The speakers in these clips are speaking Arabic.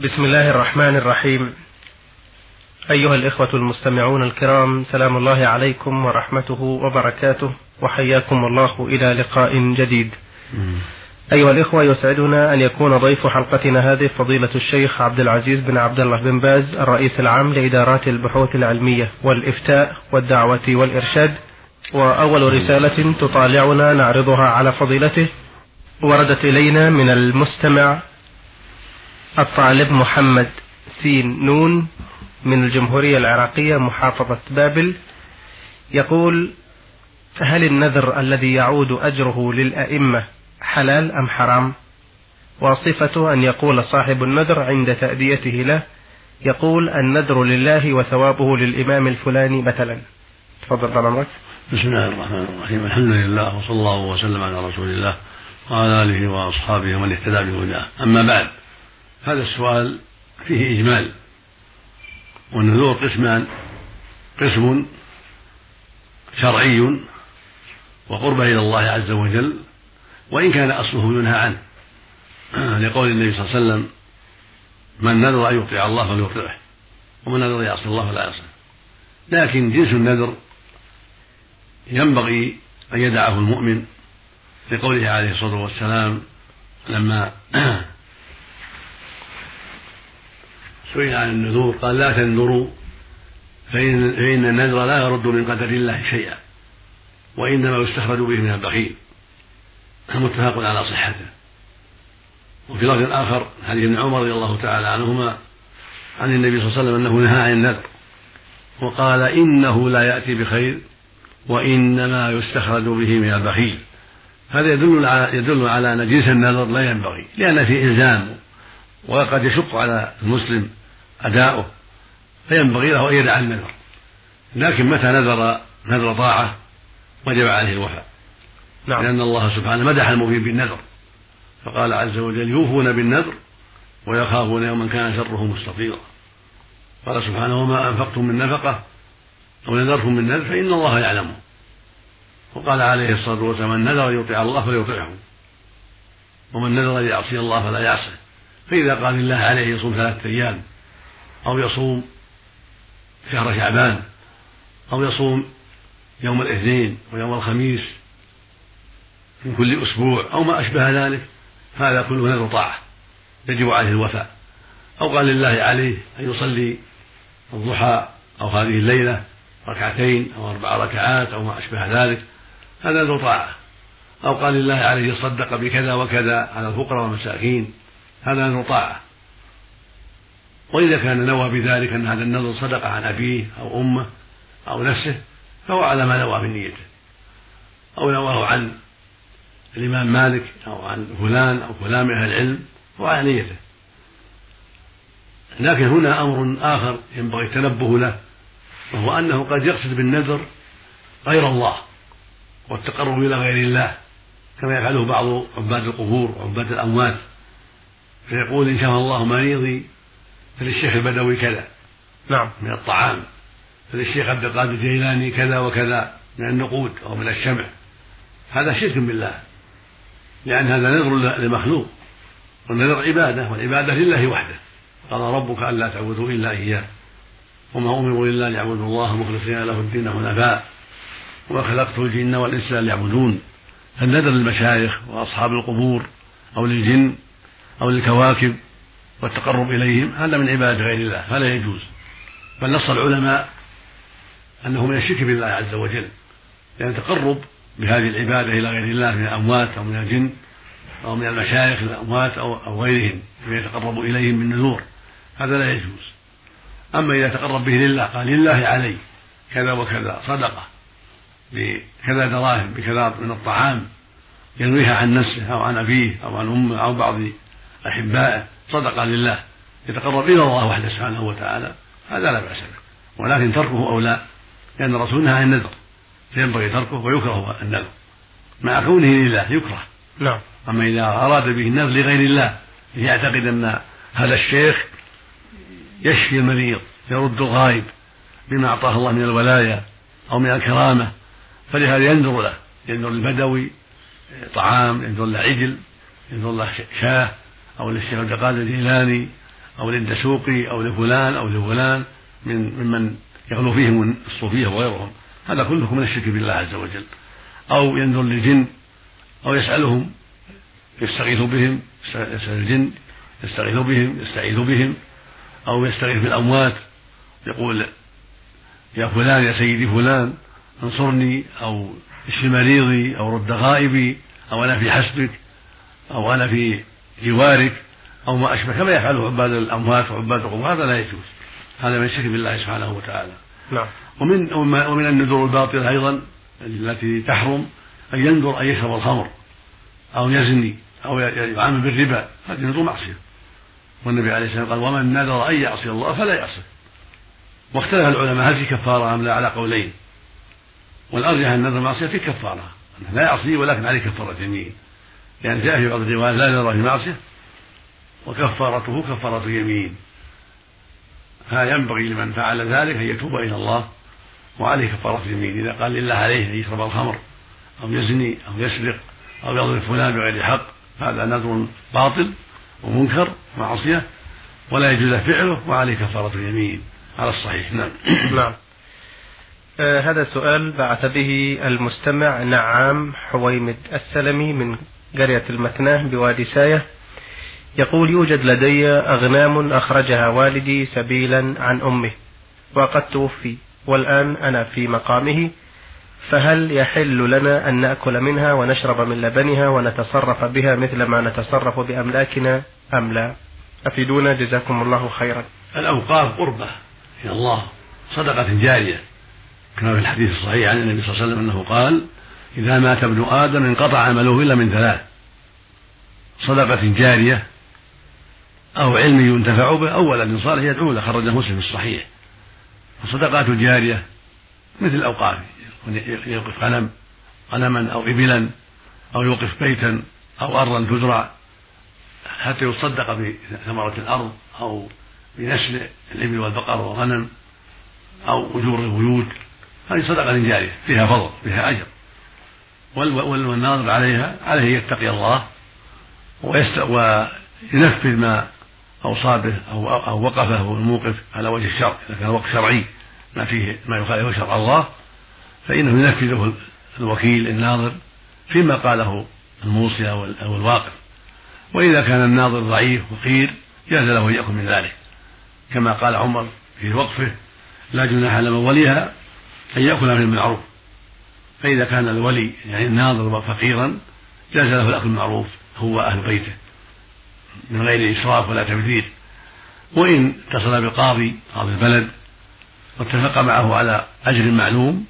بسم الله الرحمن الرحيم. أيها الإخوة المستمعون الكرام سلام الله عليكم ورحمته وبركاته وحياكم الله إلى لقاء جديد. أيها الإخوة يسعدنا أن يكون ضيف حلقتنا هذه فضيلة الشيخ عبد العزيز بن عبد الله بن باز الرئيس العام لإدارات البحوث العلمية والإفتاء والدعوة والإرشاد وأول رسالة تطالعنا نعرضها على فضيلته وردت إلينا من المستمع الطالب محمد سين نون من الجمهورية العراقية محافظة بابل يقول هل النذر الذي يعود أجره للأئمة حلال أم حرام؟ وصفته أن يقول صاحب النذر عند تأديته له يقول النذر لله وثوابه للإمام الفلاني مثلا. تفضل طال عمرك. بسم الله الرحمن الرحيم. الحمد لله وصلى الله وسلم على رسول الله وعلى آله وأصحابه ومن اهتدى بهداه. أما بعد هذا السؤال فيه إجمال والنذور قسمان قسم شرعي وقرب إلى الله عز وجل وإن كان أصله ينهى عنه. لقول النبي صلى الله عليه وسلم من نذر أن يطيع الله فليطيعه ومن نذر يعصي الله فلا يعصيه. لكن جنس النذر ينبغي أن يدعه المؤمن لقوله عليه الصلاة والسلام لما سئل عن النذور قال لا تنذروا فإن, فإن النذر لا يرد من قدر الله شيئا وإنما يستخرج به من البخيل. متفق على صحته. وفي لفظ آخر حديث ابن عمر رضي الله تعالى عنهما عن النبي صلى الله عليه وسلم أنه نهى عن النذر وقال إنه لا يأتي بخير وإنما يستخرج به من البخيل. هذا يدل على يدل على أن جنس النذر لا ينبغي لأن فيه إلزام وقد يشق على المسلم أداؤه فينبغي له أن يدع النذر لكن متى نذر نذر طاعة؟ وجب عليه الوفاء. نعم. لأن الله سبحانه مدح المؤمنين بالنذر. فقال عز وجل يوفون بالنذر ويخافون يوما كان شره مستطيرا. قال سبحانه وما أنفقتم من نفقة أو نذرتم من نذر فإن الله يعلمه وقال عليه الصلاة والسلام من نذر أن يطيع الله فليطيعه ومن نذر أن يعصي الله فلا يعصه. فإذا قال الله عليه يصوم ثلاثة أيام أو يصوم شهر شعبان أو يصوم يوم الاثنين ويوم الخميس من كل أسبوع أو ما أشبه ذلك هذا كله نذر طاعة يجب عليه الوفاء. أو قال لله عليه أن يصلي الضحى أو هذه الليلة ركعتين أو أربع ركعات أو ما أشبه ذلك هذا نذر طاعة. أو قال لله عليه يصدق بكذا وكذا على الفقراء والمساكين هذا نذر طاعة. وإذا كان نوى بذلك أن هذا النذر صدق عن أبيه أو أمه أو نفسه فهو على ما نوى من نيته. أو نواه عن الإمام مالك أو عن فلان أو فلان من أهل العلم هو على نيته. لكن هنا أمر آخر ينبغي التنبه له وهو أنه قد يقصد بالنذر غير الله والتقرب إلى غير الله كما يفعله بعض عباد القبور وعباد الأموات. فيقول إن شاء الله مريضي فللشيخ البدوي كذا. نعم. من الطعام. فللشيخ عبد القادر الجيلاني كذا وكذا. من النقود أو من الشمع. هذا شرك بالله. لأن هذا نذر للمخلوق والنذر عبادة. والعبادة لله وحده. قال ربك ألا تعبدوا إلا إياه. وما أمروا إلا ليعبدوا الله مخلصين له الدين حنفاء. وما خلقت الجن والإنس ليعبدون. فالنذر للمشايخ وأصحاب القبور أو للجن أو للكواكب. والتقرب إليهم هذا من عبادة غير الله فلا يجوز. بل نص العلماء أنه من الشرك بالله عز وجل لأن التقرب بهذه العبادة إلى غير الله من الأموات أو من الجن أو من المشايخ الأموات أو أو غيرهم يتقرب إليهم بالنذور هذا لا يجوز. أما إذا تقرب به لله قال لله علي كذا وكذا صدقة بكذا دراهم بكذا من الطعام ينويها عن نفسه أو عن أبيه أو عن أمه أو بعض أحبائه صدقة لله يتقرب إلى الله وحده سبحانه وتعالى هذا لا بأس به. ولكن تركه أولى لأن الرسول نهى عن النذر فينبغي تركه ويكره النذر. مع كونه لله يكره. نعم. أما إذا أراد به النذر لغير الله يعتقد أن هذا الشيخ يشفي المريض يرد الغائب بما أعطاه الله من الولاية أو من الكرامة. فلهذا ينذر له ينذر البدوي طعام ينذر له عجل ينذر له شاة. أو للشيخ عبد القادر الجيلاني أو للدسوقي أو لفلان أو لفلان من ممن يغلو فيهم الصوفية وغيرهم. هذا كله من الشرك بالله عز وجل. أو ينظر للجن أو يسألهم يستغيث بهم يسأل الجن يستغيث بهم يستعيذ بهم. أو يستغيث بالأموات يقول يا فلان يا سيدي فلان انصرني أو اشف مريضي أو رد غائبي أو أنا في حسبك أو أنا في جوارك أو ما أشبه كما يفعله عباد الأموات وعباد القبور هذا لا يجوز. هذا من الشرك بالله سبحانه وتعالى. نعم. ومن ومن النذور الباطلة أيضا التي تحرم أن ينذر أن يشرب الخمر أو يزني أو يعامل بالربا هذه نذور معصية. والنبي عليه الصلاة والسلام قال ومن نذر أن يعصي الله فلا يعصي. واختلف العلماء هل في كفارة أم لا؟ على قولين. والأرجح أن النذر معصية في كفارة لا يعصي ولكن عليه كفارة يمين يعني جاء في بعض الروايات لا نذر في معصية وكفارته كفارة يمين فينبغي لمن فعل ذلك أن يتوب إلى الله وعليه كفارة يمين إذا قال لله عليه أن يشرب الخمر أو يزني أو يسرق أو يضرب فلان بغير حق هذا نذر باطل ومنكر معصية ولا يجوز فعله وعليه كفارة يمين على الصحيح. نعم. نعم. آه هذا سؤال بعث به المستمع نعام حويمد السلمي من قرية المكناه بوادي ساية يقول يوجد لدي أغنام أخرجها والدي سبيلا عن أمه وقد توفي والآن أنا في مقامه فهل يحل لنا أن نأكل منها ونشرب من لبنها ونتصرف بها مثل ما نتصرف بأملاكنا أم لا؟ أفيدونا جزاكم الله خيرا. الأوقاف قربة إلى الله صدقة جارية كما في الحديث الصحيح عن النبي صلى الله عليه وسلم أنه قال إذا مات ابن آدم انقطع عمله إلا من ثلاث. صدقة جارية أو علم ينتفع به أو ولد صالح يدعو له خرج مسلم في الصحيح. الصدقات الجارية مثل الأوقاف يوقف غنم غنما أو إبلا أو يوقف بيتا أو أرضا تزرع. حتى يصدق بثمرة الأرض أو بنسل الإبل والبقر والغنم أو أجور البيوت. هذه صدقة جارية فيها فضل فيها أجر. والناظر عليها عليه يتقي الله وينفذ ما أوصى به أو وقفه الموقف على وجه الشرع إذا كان وقف شرعي ما فيه ما يخالف شرع الله فإنه ينفذه الوكيل الناظر فيما قاله الموصي أو الواقف. وإذا كان الناظر ضعيف وقير جاز له أن يأكل من ذلك. كما قال عمر في وقفه لا جناح على من وليها أن يأكل من المعروف. فإذا كان الولي يعني الناظر فقيرا جاز له الأكل المعروف هو أهل بيته من غير إسراف ولا تبذير. وإن اتصل بالقاضي قاضي البلد واتفق معه على أجر معلوم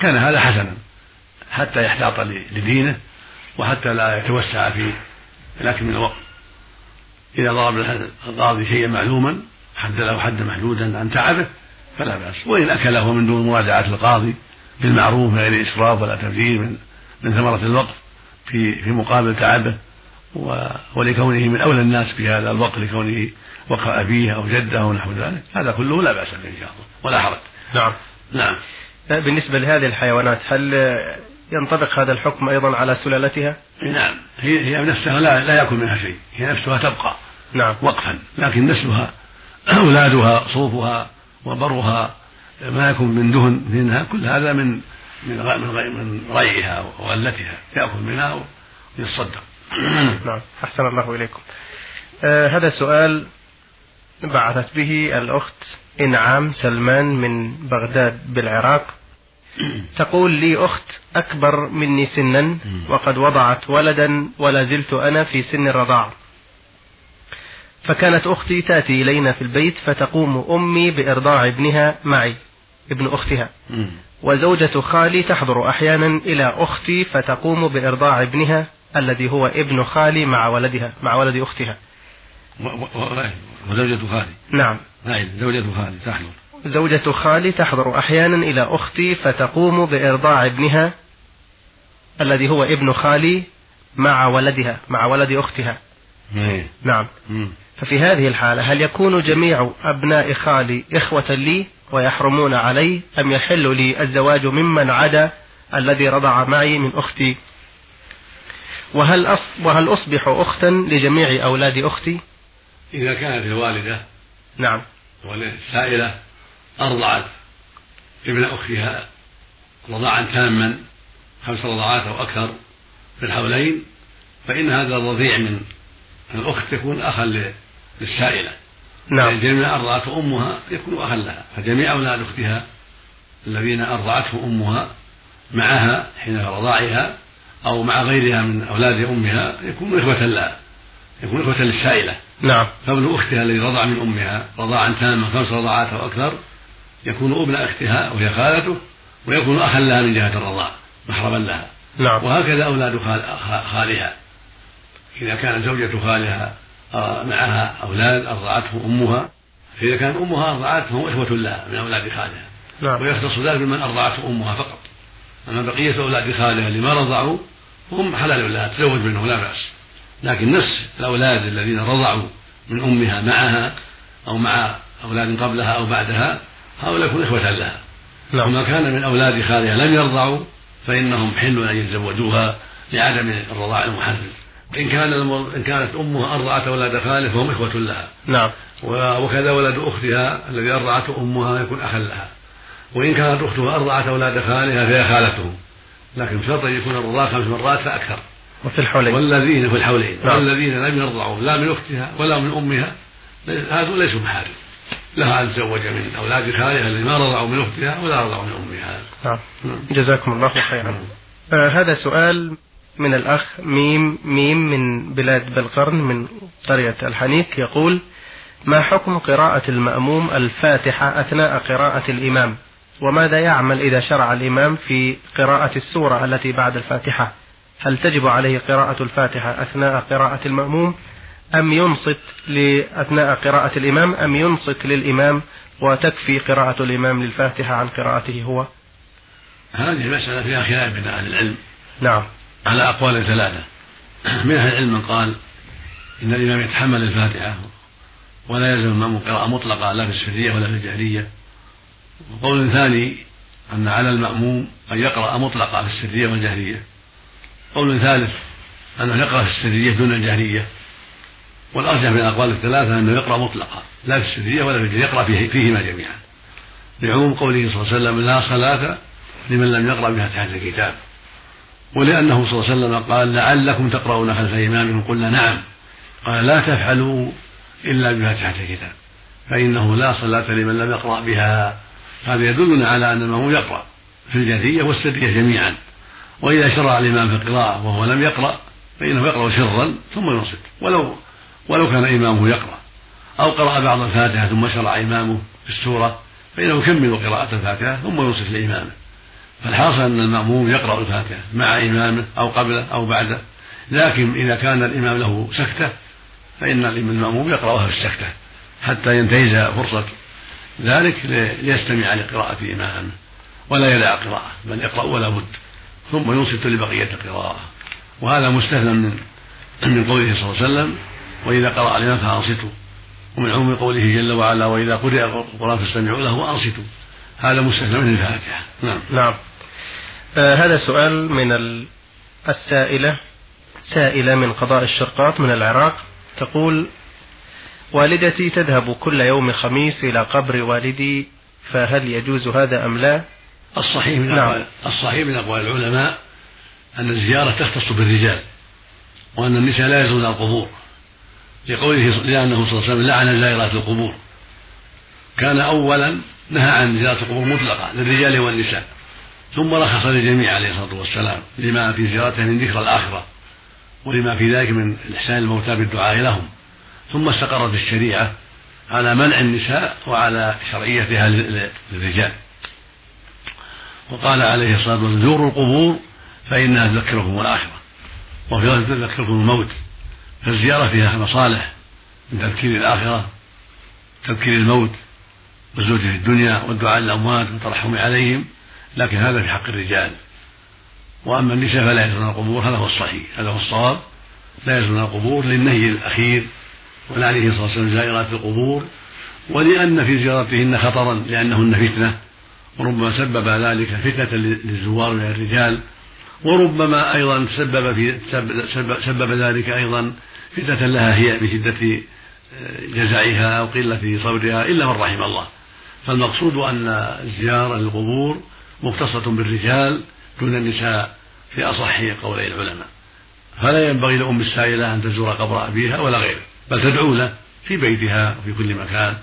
كان هذا حسنا حتى يحتاط لدينه وحتى لا يتوسع في الأكل من الوقت. إذا ضرب القاضي شيئا معلوما حد له حدا محدودا عن تعبه فلا بأس. وإن أكله من دون مراجعة القاضي بالمعروف من غير إسراف ولا تبذير من من ثمرة الوقف في في مقابل تعبه ولكونه من أولى الناس في هذا الوقت لكونه وقف أبيه أو جده أو نحو ذلك. هذا كله لا بأس به إن شاء الله. ولا حرج. نعم. نعم. بالنسبة لهذه الحيوانات هل ينطبق هذا الحكم أيضا على سلالتها؟ نعم. هي هي نفسها لا لا يأكل منها شيء. هي نفسها تبقى. نعم. وقفا. لكن نسلها أولادها صوفها وبرها ما يكون من دهن منها كل هذا من من من ريعها وغلتها يأكل منها ويتصدق. نعم أحسن الله إليكم. آه هذا سؤال بعثت به الأخت إنعام سلمان من بغداد بالعراق. تقول لي أخت أكبر مني سنا وقد وضعت ولدا ولا زلت أنا في سن الرضاعة فكانت أختي تأتي إلينا في البيت فتقوم أمي بإرضاع ابنها معي. ابن أختها. وزوجة خالي تحضر أحيانا إلى أختي فتقوم بإرضاع ابنها الذي هو ابن خالي مع ولدها مع ولد أختها. وزوجة خالي. نعم. نعم زوجة خالي تحضر. زوجة خالي تحضر أحيانا إلى أختي فتقوم بإرضاع ابنها الذي هو ابن خالي مع ولدها مع ولد أختها. إيه. نعم. ففي هذه الحالة هل يكون جميع أبناء خالي إخوة لي؟ ويحرمون علي أم يحل لي الزواج ممن عدا الذي رضع معي من أختي؟ وهل أص وهل أصبح أختا لجميع أولاد أختي؟ إذا كانت الوالدة نعم. السائلة أرضعت ابن أختها رضاعا تاما خمس رضعات أو أكثر في الحولين فإن هذا الرضيع من الأخت يكون أخا للسائلة. نعم. جميع أرضعته أمها يكون أخا لها فجميع أولاد أختها الذين أرضعته أمها معها حين رضاعها أو مع غيرها من أولاد أمها يكون إخوة لها يكون إخوة للسائلة. نعم. فابن أختها الذي رضع من أمها رضاعا تاما خمس رضعات أو أكثر يكون ابن أختها وهي خالته ويكون أخا لها من جهة الرضاع محرما لها. نعم. وهكذا أولاد خالها. إذا كانت زوجة خالها معها أولاد أرضعته أمها. فإذا كان أمها أرضعته فهم إخوة لها من أولاد خالها. نعم. ويختص ذلك بمن أرضعته أمها فقط. أما بقية أولاد خالها اللي ما رضعوا هم حلال لها تزوج منهم لا بأس. لكن نفس الأولاد الذين رضعوا من أمها معها أو مع أولاد قبلها أو بعدها هؤلاء يكون إخوة لها. نعم. وما كان من أولاد خالها لم يرضعوا فإنهم حل أن يتزوجوها لعدم الرضاع المحرم. إن كان إن كانت أمها أرضعت أولاد خاله فهم إخوة لها. نعم. وكذا ولد أختها الذي أرضعته أمها يكون أخا لها. وإن كانت أختها أرضعت أولاد خالها فهي خالته لكن بشرط أن يكون الرضاع خمس مرات فأكثر وفي الحولين. والذين في الحولين. نعم. والذين لم يرضعوا. لا من أختها ولا من أمها. هذول ليسوا محارم لها أن تزوج من أولاد خالها الذين ما رضعوا من أختها ولا رضعوا من أمها. نعم, نعم. جزاكم الله خيرا. آه هذا سؤال من الأخ ميم ميم من بلاد بلقرن من قرية الحنيك يقول ما حكم قراءة المأموم الفاتحة أثناء قراءة الإمام؟ وماذا يعمل إذا شرع الإمام في قراءة السورة التي بعد الفاتحة؟ هل تجب عليه قراءة الفاتحة أثناء قراءة المأموم أم ينصت أثناء قراءة الإمام أم ينصت للإمام وتكفي قراءة الإمام للفاتحة عن قراءته هو؟ هذه مسألة فيها خلاف بين أهل العلم. نعم. على أقوال ثلاثة. من أهل العلم من قال إن الإمام يتحمل الفاتحة ولا يلزم المأموم قراءة مطلقة لا في السرية ولا في الجهرية. وقول ثاني أن على المأموم أن يقرأ مطلقة في السرية والجهرية. قول ثالث أنه يقرأ في السرية دون الجهرية. والأرجح من الأقوال الثلاثة أنه يقرأ مطلقا لا في السرية ولا في الجهرية يقرأ فيه فيهما جميعا. لعموم قوله صلى الله عليه وسلم لا صلاة لمن لم يقرأ بفاتحة الكتاب. ولأنه صلى الله عليه وسلم قال لعلكم تقرؤون خلف إمامكم قلنا نعم. قال لا تفعلوا إلا بفاتحة الكتاب فإنه لا صلاة لمن لم يقرأ بها. هذا يدلنا على أن المأموم يقرأ في الجهرية والسرية جميعا وإذا شرع الإمام في القراءة وهو لم يقرأ فإنه يقرأ سرا ثم ينصت. ولو ولو كان إمامه يقرأ أو قرأ بعض الفاتحة ثم شرع إمامه في السورة فإنه يكمل قراءة الفاتحة ثم ينصت لإمامه. فالحاصل أن المأموم يقرأ الفاتحة مع إمامه أو قبله أو بعده. لكن إذا كان الإمام له سكتة فإن المأموم يقرأها في السكتة حتى ينتهز فرصة ذلك ليستمع لقراءة إمامه ولا يدع قراءة بل يقرأ ولا بد ثم ينصت لبقية القراءة. وهذا مستثنى من من قوله صلى الله عليه وسلم وإذا قرأ الإمام فأنصتوا. ومن عموم قوله جل وعلا وإذا قرئ القرآن فاستمعوا له وأنصتوا. هذا مستثنى من الفاتحة. نعم. نعم. آه هذا سؤال من السائلة سائلة من قضاء الشرقاط من العراق تقول والدتي تذهب كل يوم خميس إلى قبر والدي فهل يجوز هذا أم لا؟ الصحيح من نعم. الصحيح من أقوال العلماء أن الزيارة تختص بالرجال وأن النساء لا يزورن القبور لقوله لأنه صلى الله عليه وسلم لعن زائرات القبور. كان أولا نهى عن زيارة القبور مطلقة للرجال والنساء. ثم رخص للجميع عليه الصلاة والسلام لما في زيارته من ذكر الآخرة ولما في ذلك من إحسان الموتى بالدعاء لهم. ثم استقرت الشريعة على منع النساء وعلى شرعيتها للرجال. وقال عليه الصلاة والسلام زوروا القبور فإنها تذكركم الآخرة. وفي تذكركم الموت. فالزيارة فيها مصالح من تذكير الآخرة تذكير الموت في الدنيا والدعاء للأموات والترحم عليهم. لكن هذا في حق الرجال. وأما النساء فلا يزورن القبور هذا هو الصحيح. هذا هو الصواب. لا يزورن القبور للنهي الأخير ولعنه صلى الله عليه زائرات القبور ولأن في زيارتهن خطرا لأنهن فتنة. وربما سبب ذلك فتنة للزوار من الرجال. وربما أيضا سبب في سبب, سبب ذلك أيضا فتنة لها هي بشدة جزعها أو قلة صبرها إلا من رحم الله. فالمقصود أن الزيارة للقبور مختصة بالرجال دون النساء في أصح قولي العلماء. فلا ينبغي لأم السائلة أن تزور قبر أبيها ولا غيره بل تدعو له في بيتها وفي كل مكان.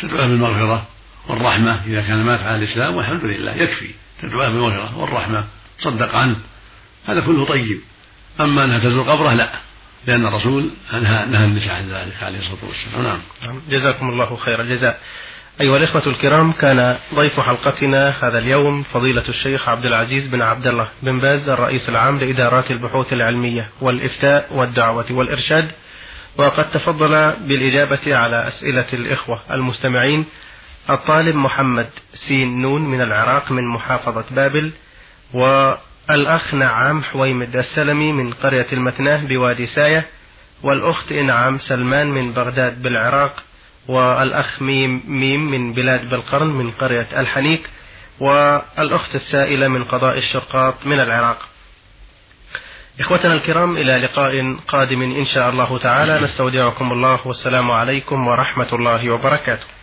تدعو له بالمغفرة والرحمة إذا كان مات على الإسلام والحمد لله يكفي. تدعو له بالمغفرة والرحمة تصدق عنه. هذا كله طيب. أما أنها تزور قبره لا. لأن الرسول نهى النساء عن ذلك عليه الصلاة والسلام. نعم. جزاكم الله خير الجزاء أيها الإخوة الكرام كان ضيف حلقتنا هذا اليوم فضيلة الشيخ عبد العزيز بن عبد الله بن باز الرئيس العام لإدارات البحوث العلمية والإفتاء والدعوة والإرشاد. وقد تفضل بالإجابة على أسئلة الإخوة المستمعين. الطالب محمد سين نون من العراق من محافظة بابل والأخ نعام حويمد السلمي من قرية المثناه بوادي ساية والأخت إنعام سلمان من بغداد بالعراق. والأخ ميم ميم من بلاد بالقرن من قرية الحنيك والأخت السائلة من قضاء الشرقاط من العراق. إخوتنا الكرام إلى لقاء قادم إن شاء الله تعالى. نستودعكم الله والسلام عليكم ورحمة الله وبركاته.